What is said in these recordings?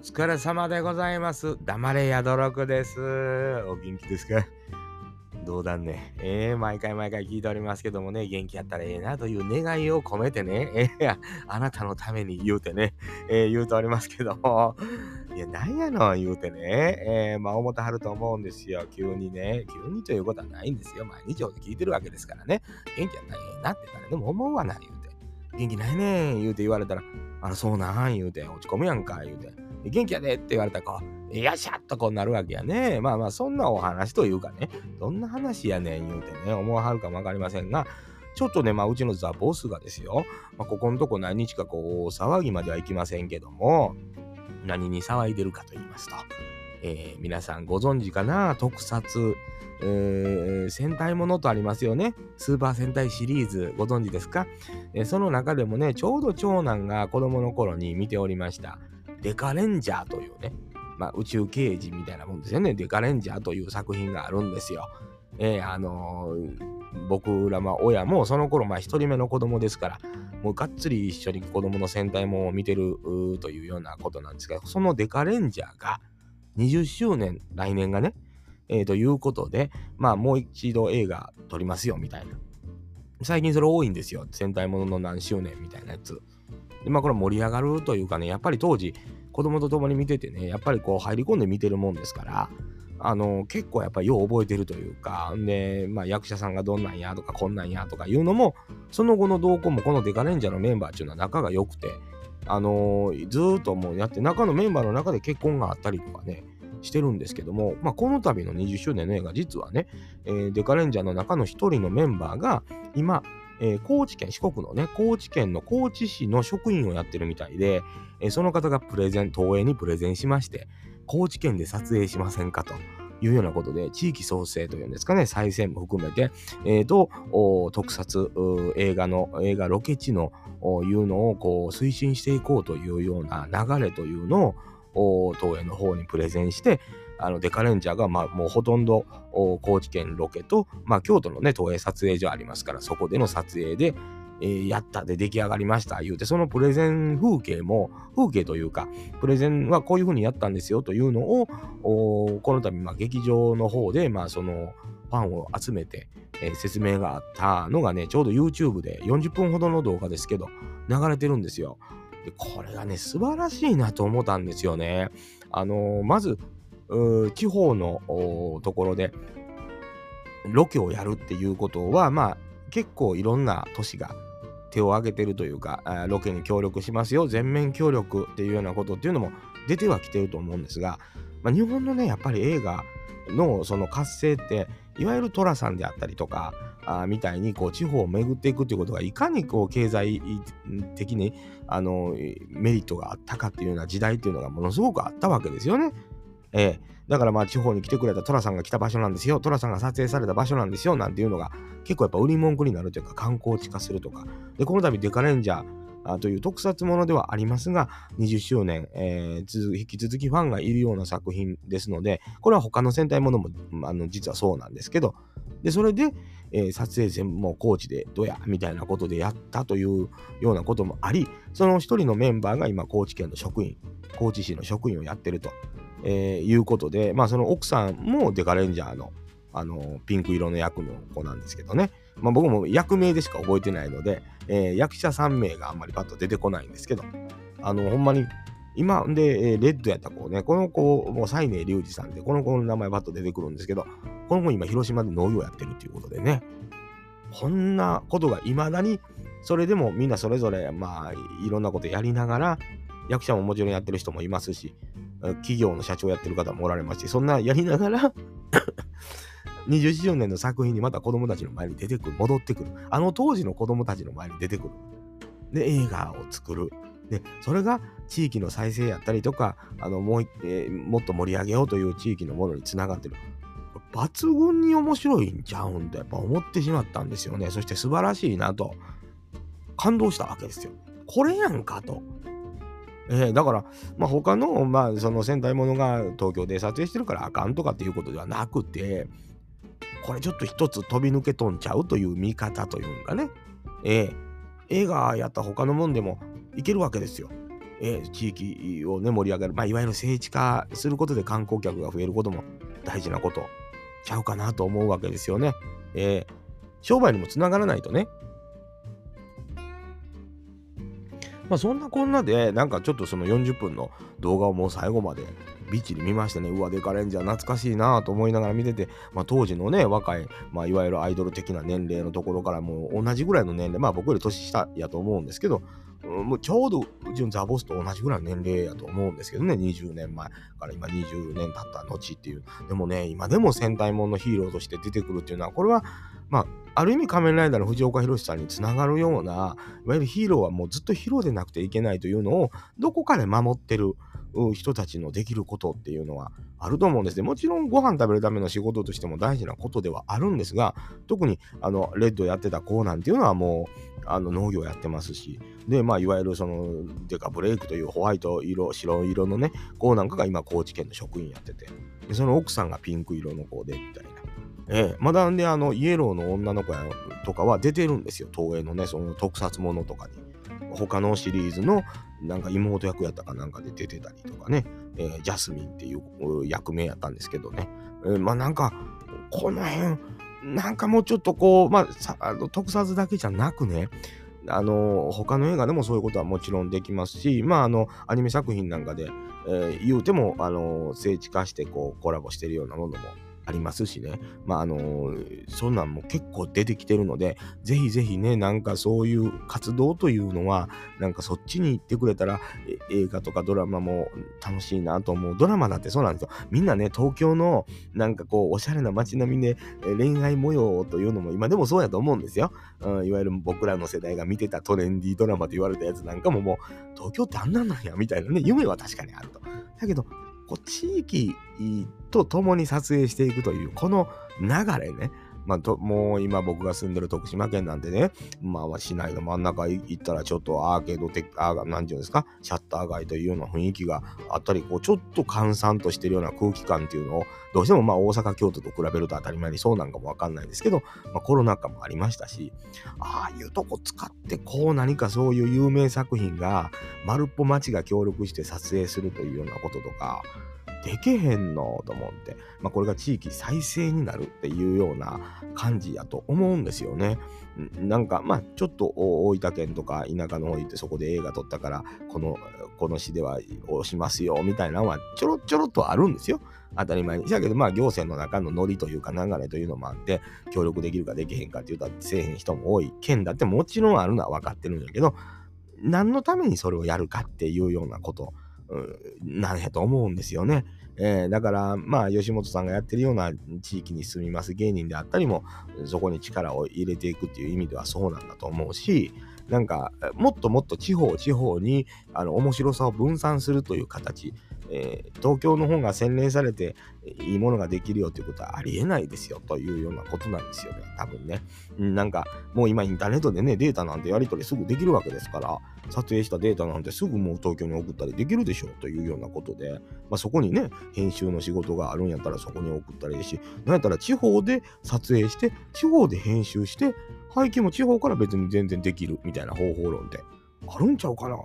疲れ様でございます。黙れやどろくです。お元気ですか？どうだね。えー、毎回毎回聞いておりますけどもね、元気やったらええなという願いを込めてね、えー、あなたのために言うてね、えー、言うておりますけども、いや、なんやの言うてね、えー、まあ思ってはると思うんですよ。急にね、急にということはないんですよ。毎日で聞いてるわけですからね、元気やったらええなって誰でも思うわな、言うて。元気ないねん、言うて言われたら、あら、そうなん言うて、落ち込むやんか、言うて。元気やで？って言われたらこう、よっしゃっとこうなるわけやね。まあまあ、そんなお話というかね、どんな話やねん言うてね、思わはるかもわかりませんが、ちょっとね、まあ、うちのザ・ボスがですよ、まあ、ここのとこ何日かこう、騒ぎまではいきませんけども、何に騒いでるかと言いますと、えー、皆さんご存知かな？特撮、えー、戦隊ものとありますよね。スーパー戦隊シリーズご存知ですか、えー、その中でもね、ちょうど長男が子供の頃に見ておりました。デカレンジャーというね、まあ、宇宙刑事みたいなもんですよね。デカレンジャーという作品があるんですよ。えー、あのー、僕らま親もその頃まあ一人目の子供ですからもうがっつり一緒に子供の戦隊も見てるというようなことなんですがそのデカレンジャーが20周年来年がね、えー、ということでまあもう一度映画撮りますよみたいな最近それ多いんですよ戦隊ものの何周年みたいなやつで、まあこれ盛り上がるというかね、やっぱり当時子供と共に見ててね、やっぱりこう入り込んで見てるもんですから、あの結構やっぱりよう覚えてるというか、で、まあ、役者さんがどんなんやとかこんなんやとかいうのも、その後の動向もこのデカレンジャーのメンバーっていうのは仲が良くて、あのー、ずっともうやって、中のメンバーの中で結婚があったりとかね、してるんですけども、まあ、この度の20周年の映画、実はね、えー、デカレンジャーの中の一人のメンバーが、今、えー、高知県、四国のね、高知県の高知市の職員をやってるみたいで、えー、その方がプレゼン、東映にプレゼンしまして、高知県で撮影しませんかと。いうようなことで、地域創生というんですかね、再生も含めて、えー、と、特撮、映画の、映画ロケ地の、いうのをこう推進していこうというような流れというのを、東映の方にプレゼンして、あのデカレンジャーが、まあ、もうほとんど高知県ロケと、まあ、京都のね、東映撮影所ありますから、そこでの撮影で、えー、やったで出来上がりました言うて、そのプレゼン風景も、風景というか、プレゼンはこういう風にやったんですよというのを、この度、まあ、劇場の方で、まあ、その、ファンを集めて、えー、説明があったのがね、ちょうど YouTube で40分ほどの動画ですけど、流れてるんですよ。でこれがね、素晴らしいなと思ったんですよね。あのー、まず、地方のところでロケをやるっていうことはまあ結構いろんな都市が手を挙げてるというかロケに協力しますよ全面協力っていうようなことっていうのも出てはきてると思うんですが、まあ、日本のねやっぱり映画のその活性っていわゆる寅さんであったりとかあみたいにこう地方を巡っていくっていうことがいかにこう経済的にあのメリットがあったかっていうような時代っていうのがものすごくあったわけですよね。ええだからまあ地方に来てくれた寅さんが来た場所なんですよ、寅さんが撮影された場所なんですよ、なんていうのが結構やっぱ売り文句になるというか観光地化するとか。で、この度デカレンジャーという特撮ものではありますが、20周年、えー、引き続きファンがいるような作品ですので、これは他の戦隊ものもあの実はそうなんですけど、で、それで、えー、撮影全部も高知でどやみたいなことでやったというようなこともあり、その一人のメンバーが今高知県の職員、高知市の職員をやってるとえー、いうことで、まあその奥さんもデカレンジャーのあのピンク色の役の子なんですけどね、まあ、僕も役名でしか覚えてないので、えー、役者3名があんまりパッと出てこないんですけど、あのほんまに今で、えー、レッドやった子ね、この子、もう西寧隆二さんで、この子の名前パッと出てくるんですけど、この子今広島で農業やってるっていうことでね、こんなことがいまだに、それでもみんなそれぞれ、まあ、いろんなことやりながら、役者ももちろんやってる人もいますし、企業の社長やってる方もおられますし、そんなやりながら20周年の作品にまた子供たちの前に出てくる、戻ってくる。あの当時の子供たちの前に出てくる。で、映画を作る。で、それが地域の再生やったりとか、あのもう、えー、もっと盛り上げようという地域のものにつながってる。抜群に面白いんちゃうんとやっぱ思ってしまったんですよね。そして素晴らしいなと感動したわけですよ。これやんかと。えー、だから、まあ、他の、まあ、その戦隊ものが東京で撮影してるからあかんとかっていうことではなくて、これちょっと一つ飛び抜けとんちゃうという見方というんかね、えー、映画やった他のもんでもいけるわけですよ。えー、地域をね、盛り上げる、まあ、いわゆる聖地化することで観光客が増えることも大事なことちゃうかなと思うわけですよね。えー、商売にもつながらないとね。まあそんなこんなで、なんかちょっとその40分の動画をもう最後までびっちり見ましてね、うわ、デカレンジャー懐かしいなと思いながら見てて、まあ当時のね、若い、まあいわゆるアイドル的な年齢のところからもう同じぐらいの年齢、まあ僕より年下やと思うんですけど、うんもうちょうどうちのザボスと同じぐらいの年齢やと思うんですけどね、20年前から今20年経った後っていう。でもね、今でも戦隊ものヒーローとして出てくるっていうのは、これは、まあ、ある意味仮面ライダーの藤岡弘さんにつながるような、いわゆるヒーローはもうずっとヒーローでなくてはいけないというのを、どこかで守ってる人たちのできることっていうのはあると思うんですね。もちろんご飯食べるための仕事としても大事なことではあるんですが、特にあのレッドやってた子なんていうのはもうあの農業やってますし、で、まあ、いわゆるそのデカブレイクというホワイト色、白色のね、子なんかが今高知県の職員やってて、でその奥さんがピンク色の子でみたいな。ええ、まだんであのイエローの女の子やとかは出てるんですよ。東映のねその特撮ものとかに。他のシリーズのなんか妹役やったかなんかで出てたりとかね、えー、ジャスミンっていう役名やったんですけどね、えー、まあなんかこの辺なんかもうちょっとこうまああの特撮だけじゃなくねあの他の映画でもそういうことはもちろんできますしまああのアニメ作品なんかで、えー、言うてもあの聖地化してこうコラボしてるようなものもありますしね。まあ、あのー、そんなんも結構出てきてるので、ぜひぜひね、なんかそういう活動というのは、なんかそっちに行ってくれたら、映画とかドラマも楽しいなと思う。ドラマだってそうなんですよ。みんなね、東京のなんかこう、おしゃれな街並みで恋愛模様というのも今でもそうやと思うんですよ。うん、いわゆる僕らの世代が見てたトレンディードラマと言われたやつなんかももう、東京ってあんなんなんや、みたいなね、夢は確かにあると。だけど、こう地域と共に撮影していくというこの流れね。まあ、もう今僕が住んでる徳島県なんでね、まあ、市内の真ん中行ったらちょっとアーケードテあなんていうんですか、シャッター街というような雰囲気があったり、こうちょっと閑散としてるような空気感っていうのを、どうしてもまあ大阪、京都と比べると当たり前にそうなんかもわかんないですけど、まあ、コロナ禍もありましたし、ああいうとこ使ってこう何かそういう有名作品が、丸っぽ町が協力して撮影するというようなこととか、でけへんのと思って、まあ、これが地域再生になるっていうような感じやと思うんですよね。なんかまあちょっと大分県とか田舎の方行ってそこで映画撮ったからこのこの市では押しますよみたいなのはちょろちょろっとあるんですよ。当たり前に。だけどまあ行政の中のノリというか流れというのもあって協力できるかできへんかっていうとせえへん人も多い県だってもちろんあるのは分かってるんだけど何のためにそれをやるかっていうようなことなんやと思うんですよね。えー、だから、まあ、吉本さんがやってるような地域に住みます芸人であったりも、そこに力を入れていくっていう意味ではそうなんだと思うし、なんか、もっともっと地方地方にあの面白さを分散するという形、えー、東京の方が洗練されていいものができるよということはありえないですよというようなことなんですよね、多分ね。なんかもう今インターネットでね、データなんてやり取りすぐできるわけですから、撮影したデータなんてすぐもう東京に送ったりできるでしょうというようなことで、まあ、そこにね、編集の仕事があるんやったらそこに送ったらいいし、なんやったら地方で撮影して、地方で編集して、背景も地方から別に全然できるみたいな方法論ってあるんちゃうかな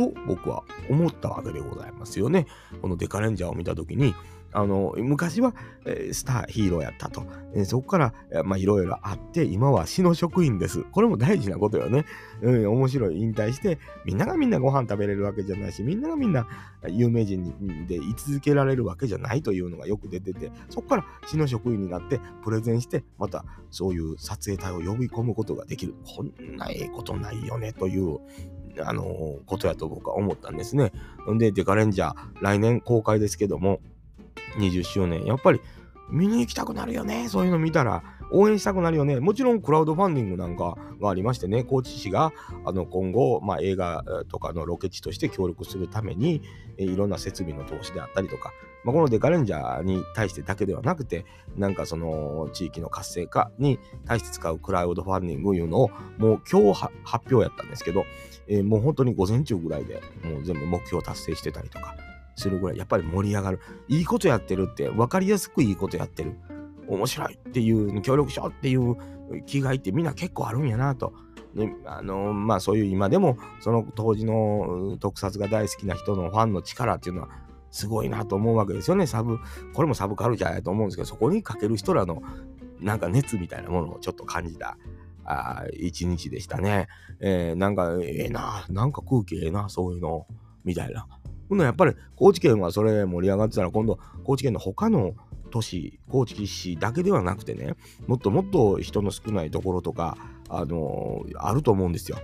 と僕は思ったわけでございますよね。このデカレンジャーを見た時にあの昔は、えー、スターヒーローやったと、えー、そこからいろいろあって今は市の職員です。これも大事なことよね、うん、面白い。引退してみんながみんなご飯食べれるわけじゃないしみんながみんな有名人で居続けられるわけじゃないというのがよく出ててそこから市の職員になってプレゼンしてまたそういう撮影隊を呼び込むことができる。こんなええことないよねというあのー、ことやと僕は思ったんですね。んで、デカレンジャー、来年公開ですけども、20周年、やっぱり見に行きたくなるよね。そういうの見たら応援したくなるよね。もちろんクラウドファンディングなんかがありましてね、高知市があの今後、まあ、映画とかのロケ地として協力するために、えいろんな設備の投資であったりとか、まあ、このデカレンジャーに対してだけではなくて、なんかその地域の活性化に対して使うクラウドファンディングいうのを、もう今日発表やったんですけど、えー、もう本当に午前中ぐらいでもう全部目標達成してたりとか、するぐらいやっぱり盛り上がる。いいことやってるって分かりやすくいいことやってる。面白いっていう、協力しようっていう気概ってみんな結構あるんやなと。ね、あのまあそういう今でもその当時の特撮が大好きな人のファンの力っていうのはすごいなと思うわけですよね。サブ、これもサブカルチャーやと思うんですけど、そこにかける人らのなんか熱みたいなものをちょっと感じた。あ一日でしたね。えー、なんかええー、な、なんか空気ええな、そういうの、みたいな。ほんやっぱり高知県はそれ盛り上がってたら今度高知県の他の都市高知市だけではなくてねもっともっと人の少ないところとかあのー、あると思うんですよ。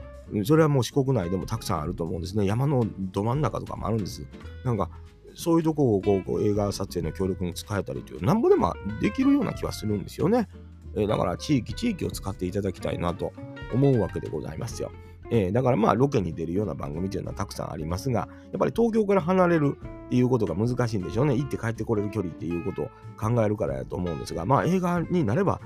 それはもう四国内でもたくさんあると思うんですね。山のど真ん中とかもあるんです。なんかそういうとこをこうこう映画撮影の協力に使えたりという、なんぼでもできるような気はするんですよね。えー、だから地域地域を使っていただきたいなと思うわけでございますよ。えー、だからまあロケに出るような番組というのはたくさんありますが、やっぱり東京から離れるっていうことが難しいんでしょうね。行って帰ってこれる距離っていうことを考えるからやと思うんですが、まあ映画になれば、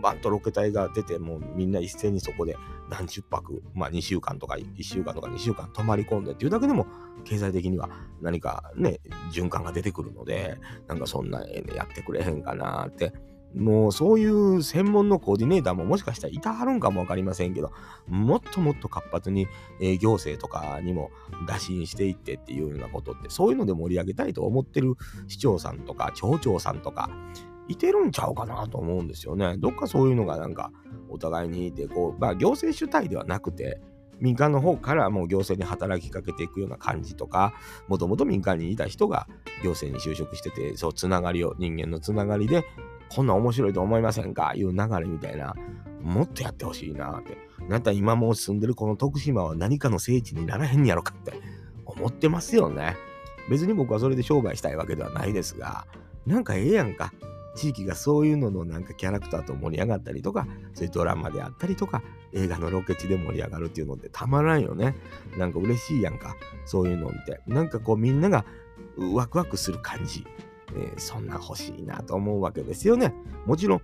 バンとロケ隊が出て、もうみんな一斉にそこで何十泊、まあ2週間とか1週間とか2週間泊まり込んでっていうだけでも、経済的には何かね、循環が出てくるので、なんかそんなやってくれへんかなって。もうそういう専門のコーディネーターももしかしたらいたはるんかもわかりませんけど、もっともっと活発に、え行政とかにも打診していってっていうようなことって、そういうので盛り上げたいと思ってる市長さんとか町長さんとか、いてるんちゃうかなと思うんですよね。どっかそういうのがなんかお互いにいて、こう、まあ行政主体ではなくて、民間の方からもう行政に働きかけていくような感じとか、もともと民間にいた人が行政に就職してて、そう、つながりを、人間のつながりで、こんな面白いと思いませんか？いう流れみたいな、もっとやってほしいなって。なた今も住んでるこの徳島は何かの聖地にならへんやろかって思ってますよね。別に僕はそれで商売したいわけではないですが、なんかええやんか。地域がそういうののなんかキャラクターと盛り上がったりとか、そういうドラマであったりとか、映画のロケ地で盛り上がるっていうのってたまらんよね。なんか嬉しいやんか。そういうのって。なんかこうみんながワクワクする感じ。えー、そんな欲しいなと思うわけですよね。もちろん、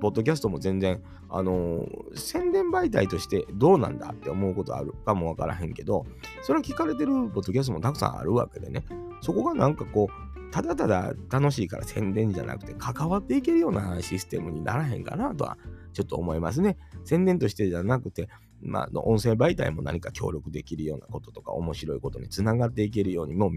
ポッドキャストも全然、あのー、宣伝媒体としてどうなんだって思うことあるかもわからへんけど、それは聞かれてるポッドキャストもたくさんあるわけでね、そこがなんかこう、ただただ楽しいから宣伝じゃなくて関わっていけるようなシステムにならへんかなとはちょっと思いますね。宣伝としてじゃなくて、まあ、音声媒体も何か協力できるようなこととか面白いことにつながっていけるようにもう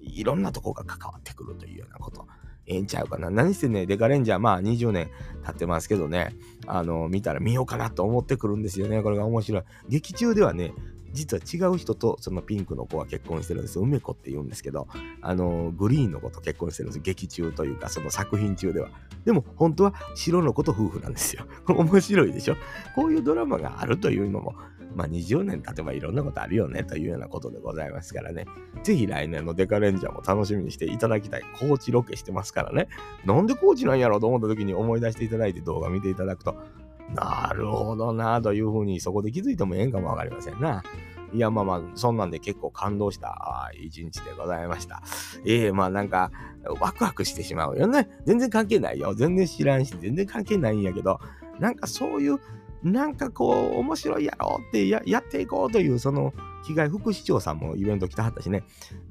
いろんなとこが関わってくるというようなこと。ええんちゃうかな。何してね、デカレンジャー、まあ20年経ってますけどね、あの、見たら見ようかなと思ってくるんですよね。これが面白い。劇中ではね、実は違う人とそのピンクの子は結婚してるんです。梅子って言うんですけど、あの、グリーンの子と結婚してるんです。劇中というか、その作品中では。でも、本当は白の子と夫婦なんですよ。面白いでしょ？こういうドラマがあるというのも、まあ20年経てばいろんなことあるよねというようなことでございますからね。ぜひ来年のデカレンジャーも楽しみにしていただきたい。高知ロケしてますからね。なんで高知なんやろうと思った時に思い出していただいて動画見ていただくと、なるほどなというふうにそこで気づいてもええんかもわかりませんな。いや、まあまあ、そんなんで結構感動した一日でございました。ええー、まあなんか、ワクワクしてしまうよね。全然関係ないよ。全然知らんし、全然関係ないんやけど、なんかそういう、なんかこう、面白いやろうってやっていこうという、その、被害副市長さんもイベント来たはったしね。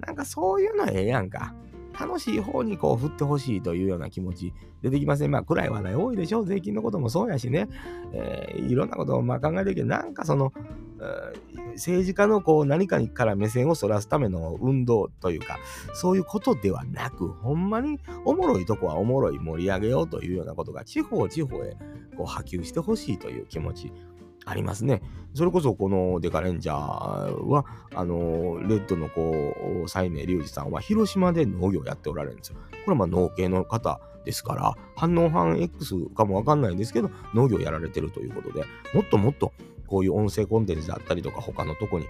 なんかそういうのはええやんか。楽しい方にこう振ってほしいというような気持ち出てきません。まあ暗い話題多いでしょう。税金のこともそうやしね。えー、いろんなことをまあ考えてるけど、なんかその、政治家のこう何かから目線をそらすための運動というか、そういうことではなく、ほんまにおもろいとこはおもろい盛り上げようというようなことが地方地方へこう波及してほしいという気持ち。ありますね。それこそこのデカレンジャーは、あの、レッドのこう、西根隆二さんは広島で農業やっておられるんですよ。これはまあ農系の方ですから、反応反 X かもわかんないんですけど、農業やられてるということで、もっともっとこういう音声コンテンツだったりとか、他のとこに、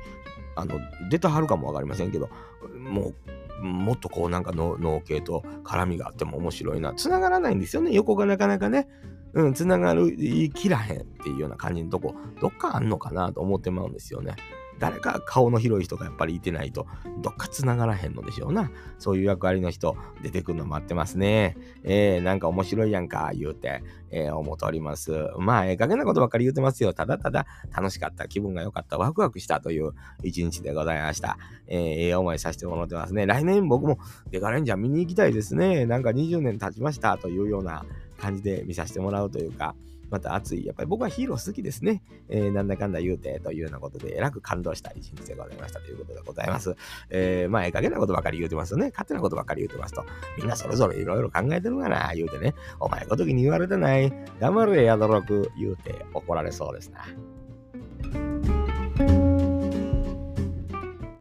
あの、出たはるかもわかりませんけど、もう、もっとこうなんか農系と絡みがあっても面白いな。繋がらないんですよね。横がなかなかね。うん、つながる、きらへんっていうような感じのとこ、どっかあんのかなと思ってまうんですよね。誰か顔の広い人がやっぱりいてないと、どっか繋がらへんのでしょうな。そういう役割の人、出てくるの待ってますね。えー、なんか面白いやんか、言うて、えー、思っております。まあ、ええ加減なことばっかり言うてますよ。ただただ楽しかった、気分が良かった、ワクワクしたという一日でございました。えー、ええ思いさせてもらってますね。来年僕もデカレンジャー見に行きたいですね。なんか20年経ちましたというような感じで見させてもらうというか、また熱い、やっぱり僕はヒーロー好きですね。えー、なんだかんだ言うて、というようなことで、えらく感動した一日でございましたということでございます。えー、まあ、ええ加減なことばかり言うてますよね。勝手なことばかり言うてますと、みんなそれぞれいろいろ考えてるがな、言うてね、お前ごときに言われてない、黙れやどろく、言うて怒られそうですな。